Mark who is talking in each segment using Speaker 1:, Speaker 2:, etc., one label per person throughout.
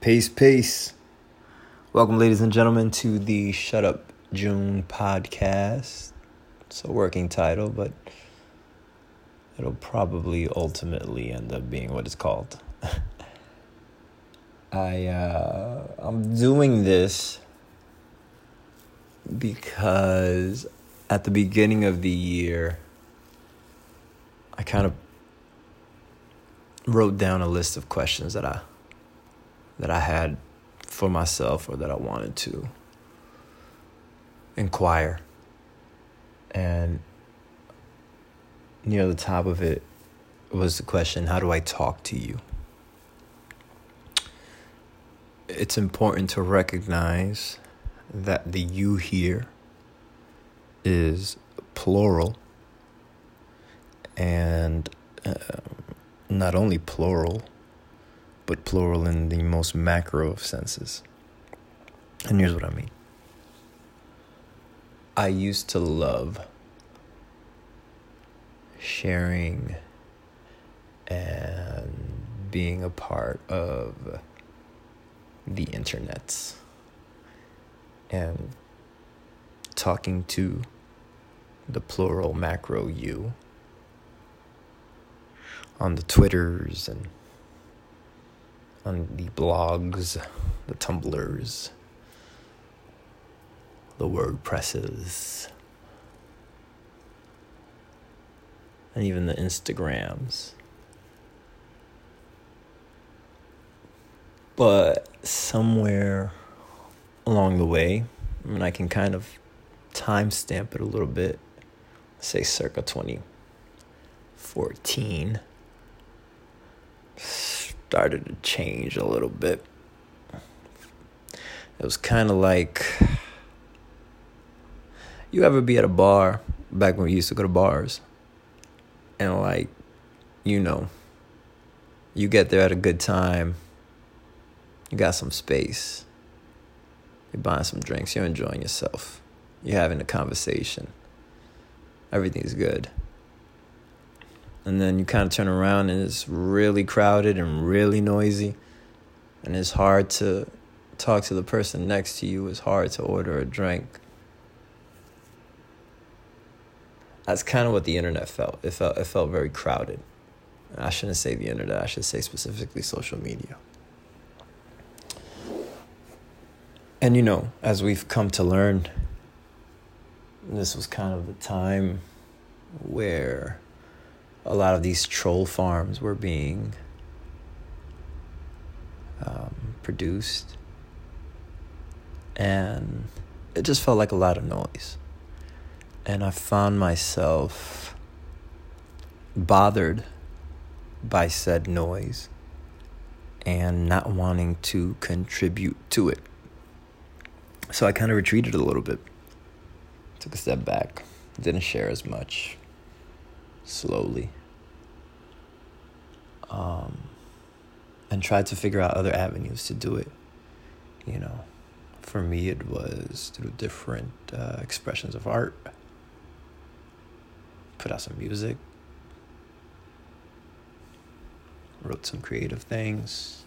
Speaker 1: Peace, peace. Welcome, ladies and gentlemen, to the Shut Up June podcast. It's a working title, but it'll probably ultimately end up being what it's called. I uh, I'm doing this because at the beginning of the year, I kind of wrote down a list of questions that I that I had for myself or that I wanted to inquire. And near the top of it was the question how do I talk to you? It's important to recognize that the you here is plural and uh, not only plural but plural in the most macro of senses. And here's what I mean I used to love sharing and being a part of the internet and talking to the plural macro you on the Twitters and on the blogs, the Tumblrs, the WordPresses, and even the Instagrams. But somewhere along the way, I mean, I can kind of timestamp it a little bit, say circa 2014 started to change a little bit. It was kind of like you ever be at a bar back when we used to go to bars and like you know you get there at a good time you got some space you're buying some drinks you're enjoying yourself you're having a conversation everything's good and then you kind of turn around and it's really crowded and really noisy and it's hard to talk to the person next to you it's hard to order a drink. That's kind of what the internet felt it felt it felt very crowded. I shouldn't say the internet i should say specifically social media. And you know as we've come to learn this was kind of the time where a lot of these troll farms were being um, produced. And it just felt like a lot of noise. And I found myself bothered by said noise and not wanting to contribute to it. So I kind of retreated a little bit, took a step back, didn't share as much slowly. Um, and tried to figure out other avenues to do it. You know, for me, it was through different uh, expressions of art, put out some music, wrote some creative things.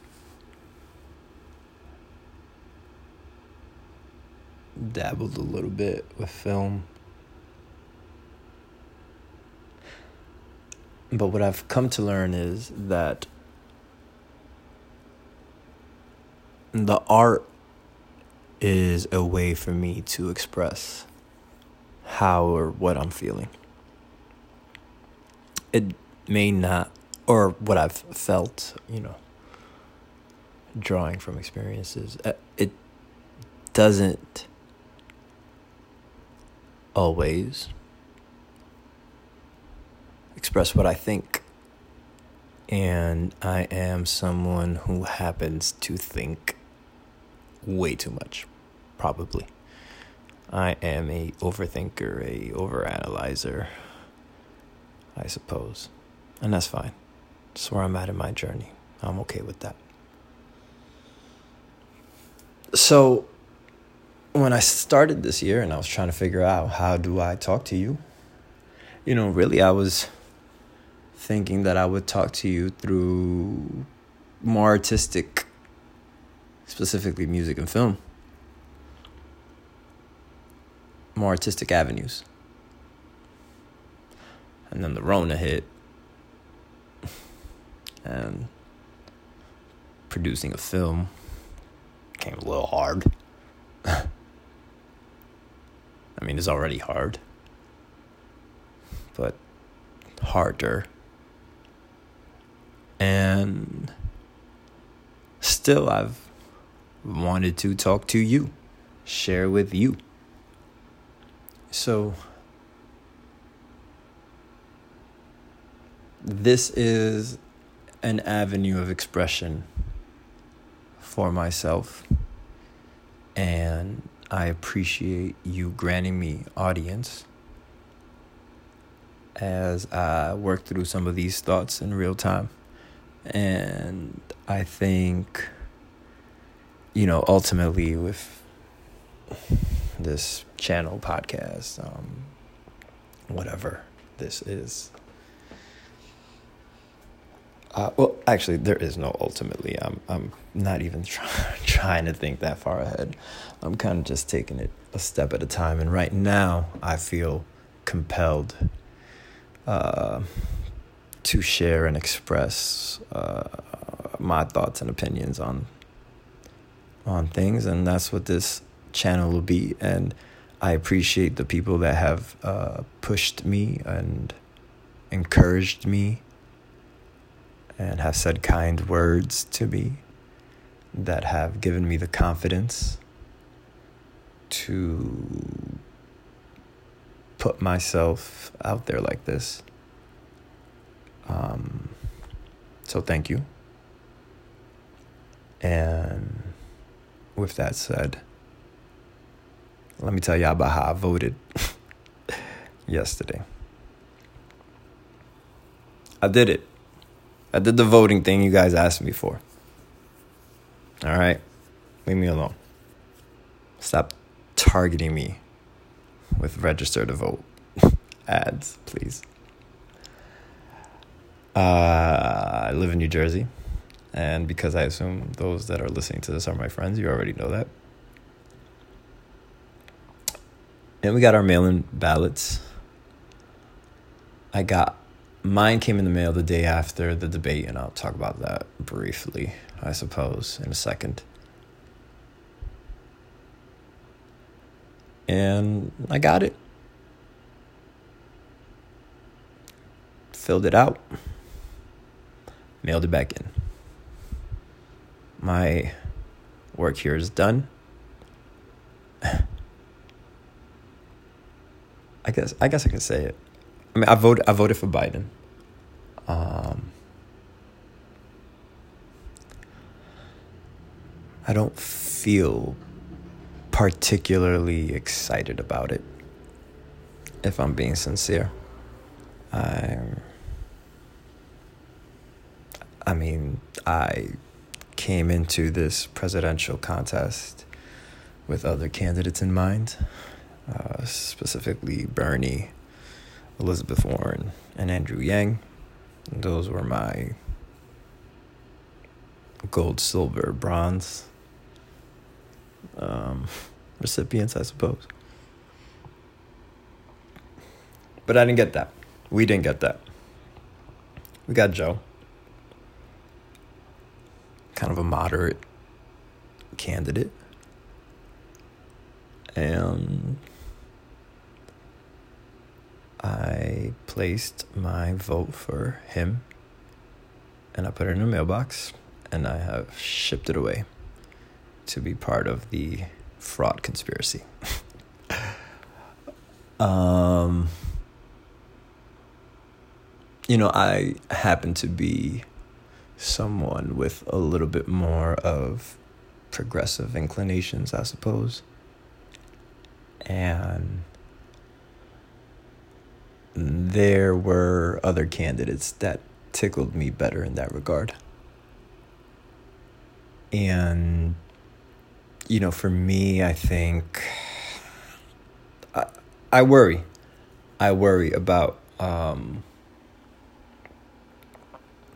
Speaker 1: Dabbled a little bit with film. But what I've come to learn is that the art is a way for me to express how or what I'm feeling. It may not, or what I've felt, you know, drawing from experiences. Uh, it doesn't always express what I think. And I am someone who happens to think way too much, probably. I am a overthinker, a overanalyzer, I suppose. And that's fine. That's where I'm at in my journey. I'm okay with that. So when I started this year and I was trying to figure out how do I talk to you, you know, really I was thinking that I would talk to you through more artistic specifically music and film, more artistic avenues. And then the Rona hit, and producing a film came a little hard. I mean, it's already hard, but harder. And still, I've wanted to talk to you, share with you. So, this is an avenue of expression for myself, and I appreciate you granting me audience as I work through some of these thoughts in real time. And I think, you know, ultimately with this channel podcast, um, whatever this is. Uh, well, actually, there is no ultimately. I'm I'm not even try, trying to think that far ahead. I'm kind of just taking it a step at a time. And right now, I feel compelled uh, to share and express uh, my thoughts and opinions on on things, and that's what this channel will be. And I appreciate the people that have uh, pushed me and encouraged me and have said kind words to me that have given me the confidence to put myself out there like this. Um, so thank you. And with that said, let me tell y'all about how I voted yesterday. I did it. I did the voting thing you guys asked me for. All right? Leave me alone. Stop targeting me with register to vote ads, please. Uh, I live in New Jersey, and because I assume those that are listening to this are my friends, you already know that. And we got our mail in ballots. I got mine came in the mail the day after the debate, and I'll talk about that briefly, I suppose, in a second. and I got it. Filled it out, mailed it back in. My work here is done. I guess I guess I can say it. I mean, I voted. I voted for Biden. Um, I don't feel particularly excited about it, if I'm being sincere. I, I mean, I came into this presidential contest with other candidates in mind, uh, specifically Bernie, Elizabeth Warren, and Andrew Yang. Those were my gold, silver, bronze um, recipients, I suppose. But I didn't get that. We didn't get that. We got Joe. Kind of a moderate candidate. And I placed my vote for him and I put it in a mailbox and I have shipped it away to be part of the fraud conspiracy. um, you know, I happen to be someone with a little bit more of progressive inclinations, I suppose. And there were other candidates that tickled me better in that regard. And you know, for me, I think I, I worry. I worry about um,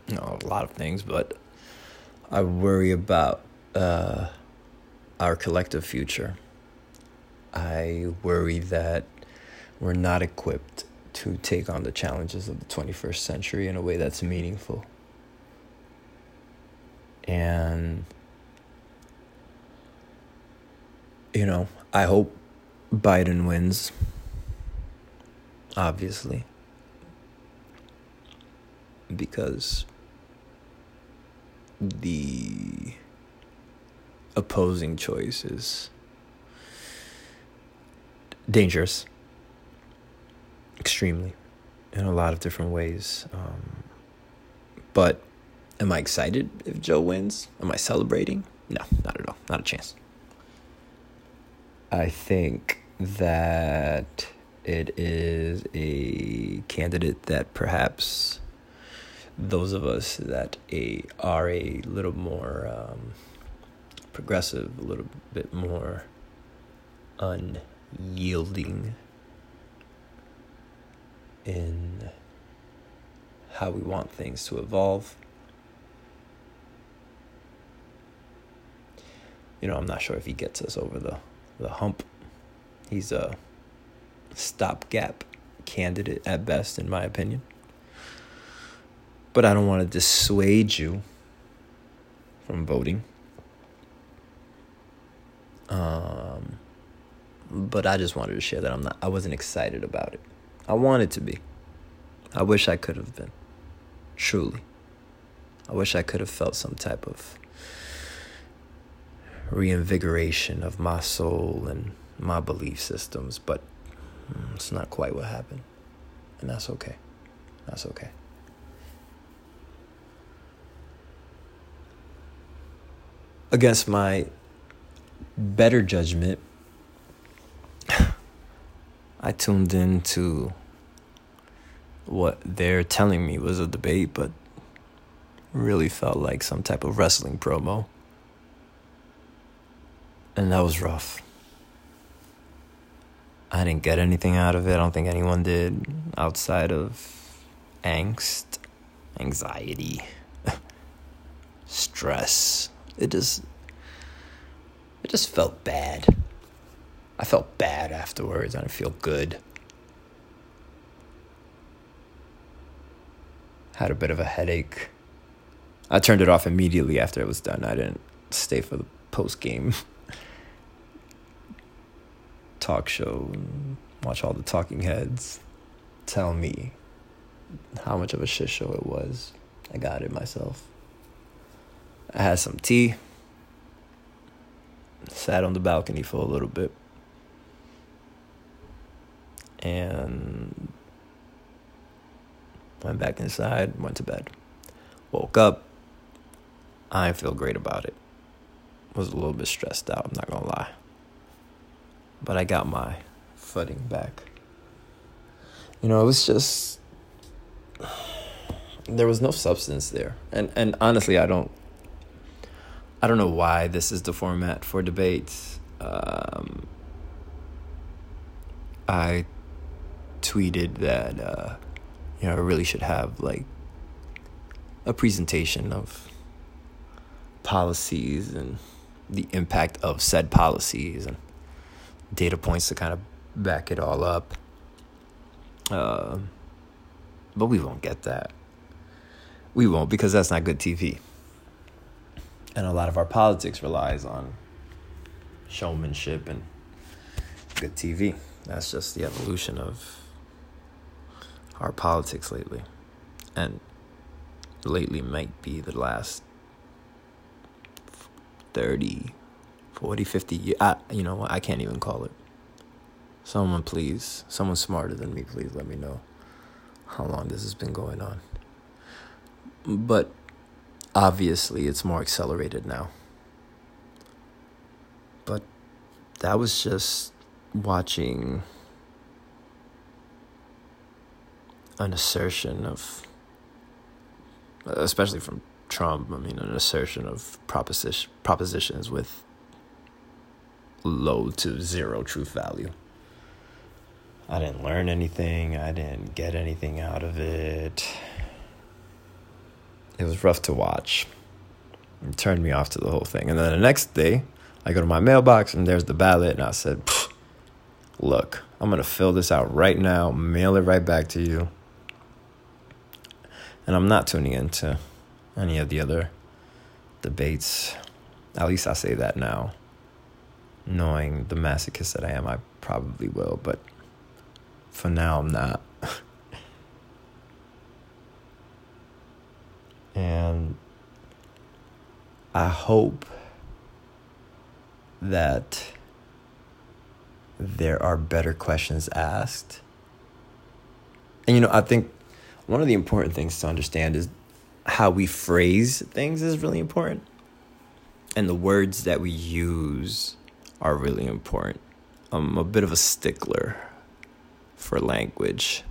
Speaker 1: you know, a lot of things, but I worry about uh, our collective future. I worry that we're not equipped to take on the challenges of the 21st century in a way that's meaningful. And, you know, I hope Biden wins, obviously, because the opposing choice is dangerous, extremely, in a lot of different ways. Um, but am I excited if Joe wins? Am I celebrating? No, not at all. Not a chance. I think that it is a candidate that perhaps those of us that a, are a little more um, progressive, a little bit more unyielding in how we want things to evolve. You know, I'm not sure if he gets us over the, the hump. He's a stopgap candidate at best, in my opinion. But I don't want to dissuade you from voting. Um, but I just wanted to share that I'm not. I wasn't excited about it. I wanted to be. I wish I could have been. Truly. I wish I could have felt some type of reinvigoration of my soul and my belief systems, but mm, it's not quite what happened. And that's okay. That's okay. Against my better judgment, I tuned into what they're telling me was a debate, but really felt like some type of wrestling promo. And that was rough. I didn't get anything out of it. I don't think anyone did outside of angst, anxiety, stress. It just it just felt bad. I felt bad afterwards. I didn't feel good. Had a bit of a headache. I turned it off immediately after it was done. I didn't stay for the post game talk show and watch all the talking heads tell me how much of a shit show it was. I got it myself. I had some tea sat on the balcony for a little bit. And went back inside, went to bed. Woke up. I feel great about it. Was a little bit stressed out, I'm not gonna lie. But I got my footing back. You know, it was just there was no substance there. And and honestly I don't I don't know why this is the format for debates. Um, I tweeted that uh, you know I really should have like a presentation of policies and the impact of said policies and data points to kind of back it all up. Uh, but we won't get that. We won't because that's not good TV and a lot of our politics relies on showmanship and good TV. That's just the evolution of our politics lately. And lately might be the last 30, 40, 50 years. You know what? I can't even call it. Someone, please, someone smarter than me, please let me know how long this has been going on. But obviously it's more accelerated now. But that was just watching an assertion of, especially from Trump, I mean, an assertion of proposition, propositions with low to zero truth value. I didn't learn anything, I didn't get anything out of it it was rough to watch. It turned me off to the whole thing. And then the next day, I go to my mailbox and there's the ballot, and I said, "Look, I'm gonna fill this out right now, mail it right back to you." And I'm not tuning into any of the other debates. At least I say that now. Knowing the masochist that I am, I probably will, but for now, I'm not. And I hope that there are better questions asked. And you know, I think one of the important things to understand is how we phrase things is really important. And the words that we use are really important. I'm a bit of a stickler for language.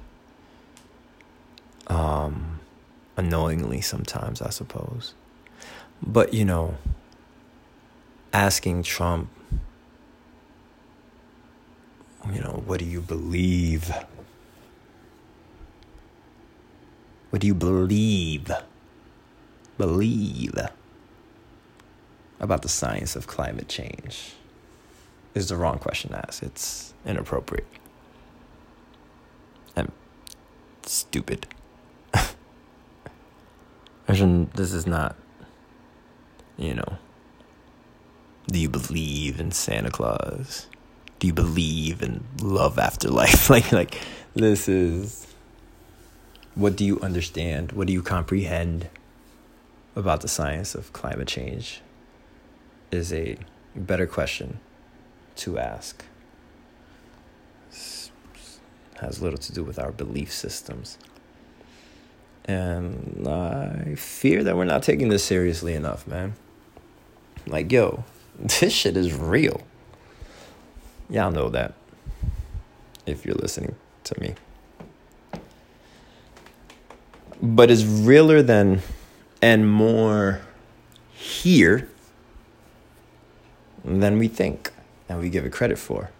Speaker 1: Um, annoyingly sometimes, I suppose. But, you know, asking Trump, you know, what do you believe? What do you believe? Believe about the science of climate change is the wrong question to ask. It's inappropriate and stupid. This is not, you know, do you believe in Santa Claus? Do you believe in love after life? like, like, this is what do you understand? What do you comprehend about the science of climate change? Is a better question to ask. This has little to do with our belief systems. And I fear that we're not taking this seriously enough, man. Like, yo, this shit is real. Y'all know that if you're listening to me but it's realer than and more here than we think and we give it credit for.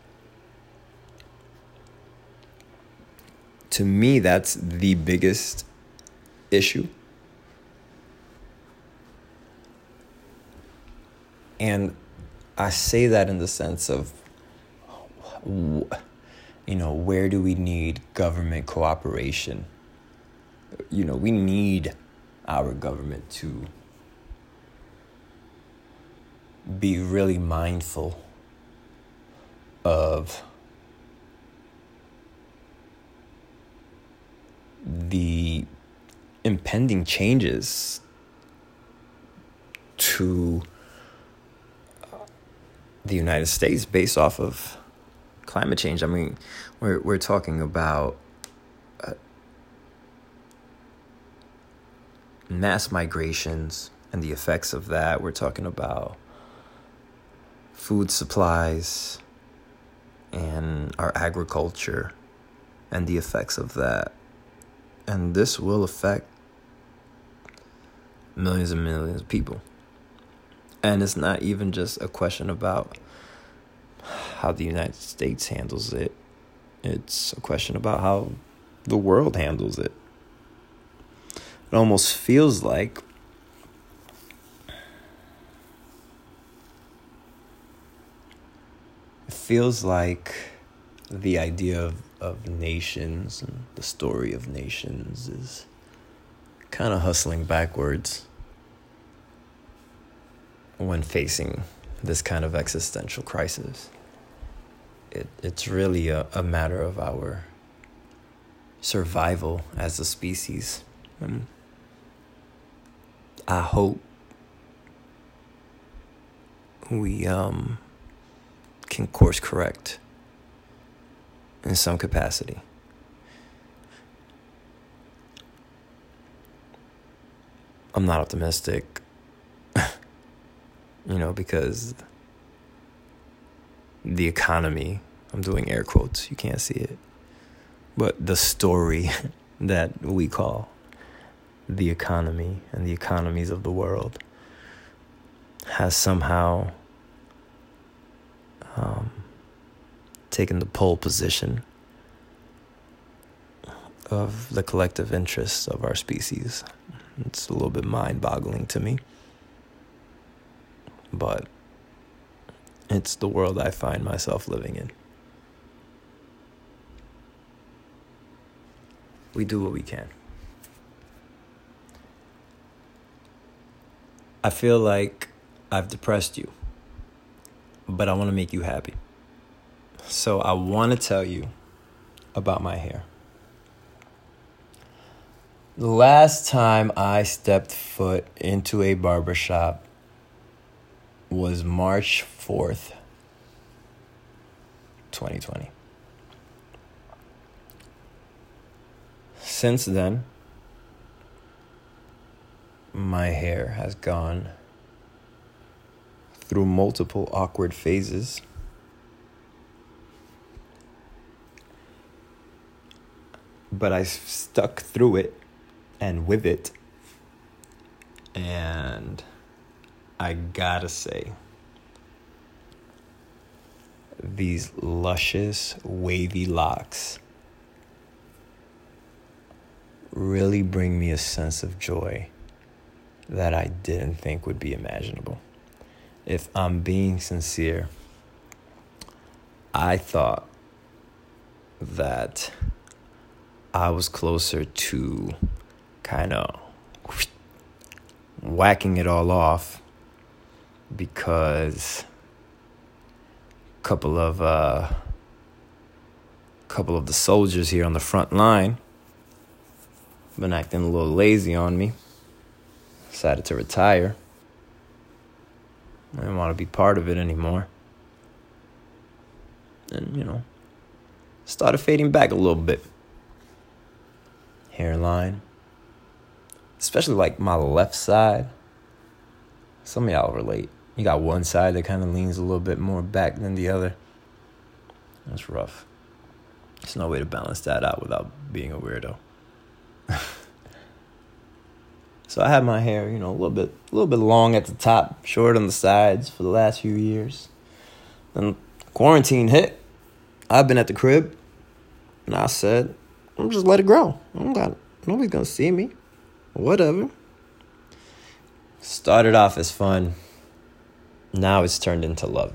Speaker 1: To me, that's the biggest issue. And I say that in the sense of, you know, where do we need government cooperation? you know, we need our government to be really mindful of the impending changes to uh, the United States based off of climate change. I mean, we're we're talking about uh, mass migrations and the effects of that. We're talking about food supplies and our agriculture and the effects of that. And this will affect millions and millions of people. And it's not even just a question about how the United States handles it, it's a question about how the world handles it. It almost feels like it feels like the idea of, of nations and the story of nations is kind of hustling backwards when facing this kind of existential crisis. It, it's really a, a matter of our survival as a species. Um, I hope we um, can course correct in some capacity. I'm not optimistic, you know, because the economy, I'm doing air quotes, you can't see it, but the story that we call the economy and the economies of the world has somehow um, taken the pole position of the collective interests of our species. It's a little bit mind boggling to me. But it's the world I find myself living in. We do what we can. I feel like I've depressed you, but I want to make you happy. So I want to tell you about my hair. The last time I stepped foot into a barbershop was March 4th, 2020. Since then, my hair has gone through multiple awkward phases. But I stuck through it and with it. And I gotta say, these luscious, wavy locks really bring me a sense of joy that I didn't think would be imaginable. If I'm being sincere, I thought that I was closer to kind of whacking it all off because a couple of uh couple of the soldiers here on the front line been acting a little lazy on me. Decided to retire. I didn't want to be part of it anymore. And you know started fading back a little bit. Hairline especially like my left side. Some of y'all relate. You got one side that kind of leans a little bit more back than the other. That's rough. There's no way to balance that out without being a weirdo. so I had my hair, you know, a little bit, a little bit long at the top, short on the sides for the last few years. Then quarantine hit. I've been at the crib, and I said, "I'm just let it grow. I don't got nobody's gonna see me." Whatever. Started off as fun. Now it's turned into love.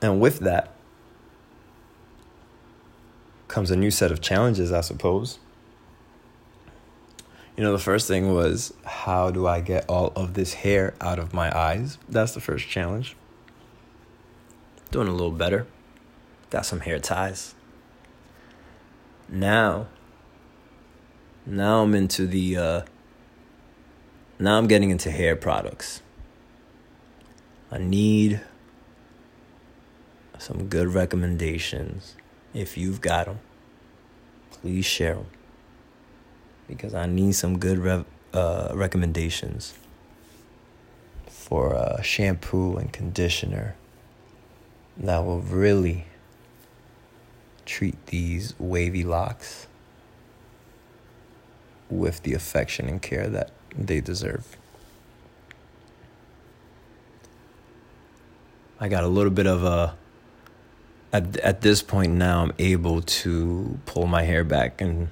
Speaker 1: And with that comes a new set of challenges, I suppose. You know, the first thing was how do I get all of this hair out of my eyes? That's the first challenge. Doing a little better. Got some hair ties. Now now I'm into the uh, now I'm getting into hair products. I need some good recommendations. If you've got them, please share them because I need some good rev- uh, recommendations for uh, shampoo and conditioner that will really treat these wavy locks with the affection and care that they deserve. I got a little bit of a at at this point now I'm able to pull my hair back and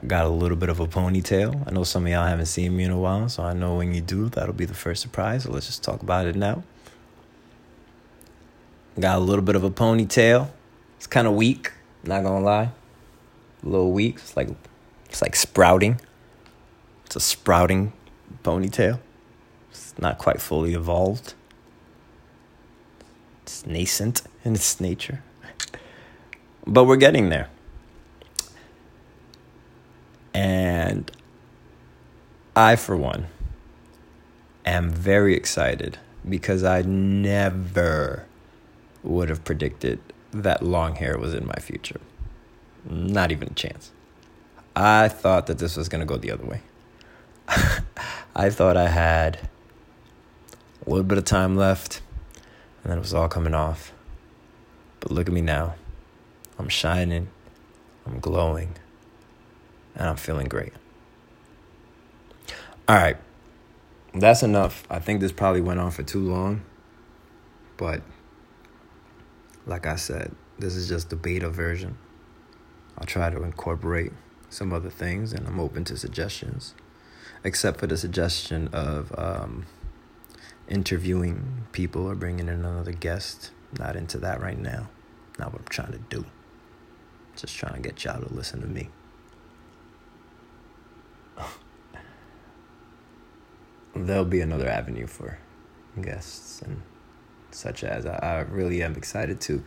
Speaker 1: I got a little bit of a ponytail. I know some of y'all haven't seen me in a while, so I know when you do, that'll be the first surprise. So let's just talk about it now. Got a little bit of a ponytail. It's kind of weak, not gonna lie. A little weak. It's like it's like sprouting. It's a sprouting ponytail. It's not quite fully evolved. It's nascent in its nature. but we're getting there. And I, for one, am very excited because I never would have predicted that long hair was in my future. Not even a chance. I thought that this was going to go the other way. I thought I had a little bit of time left and then it was all coming off. But look at me now. I'm shining, I'm glowing, and I'm feeling great. All right, that's enough. I think this probably went on for too long. But like I said, this is just the beta version. I'll try to incorporate some other things, and I'm open to suggestions, except for the suggestion of um, interviewing people or bringing in another guest. Not into that right now. Not what I'm trying to do. Just trying to get y'all to listen to me. There'll be another avenue for guests and such as I, I really am excited to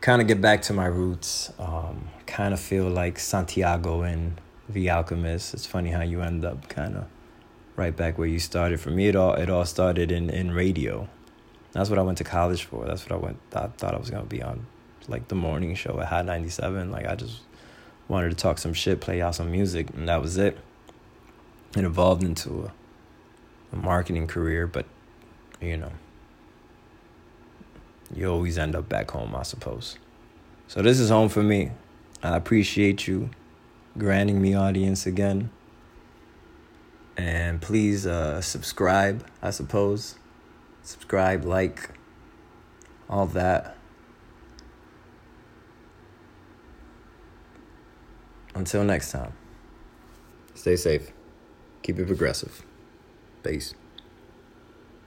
Speaker 1: kind of get back to my roots. Um, kind of feel like Santiago in The Alchemist. It's funny how you end up kind of right back where you started. For me, it all it all started in in radio. That's what I went to college for. That's what I went. I thought I was gonna be on, like the morning show at Hot ninety seven. Like I just wanted to talk some shit, play out some music, and that was it. It evolved into a, a marketing career, but you know you always end up back home, I suppose. So this is home for me. I appreciate you granting me audience again. And please uh, subscribe, I suppose. Subscribe, like, all that. Until next time, stay safe, keep it progressive. Peace.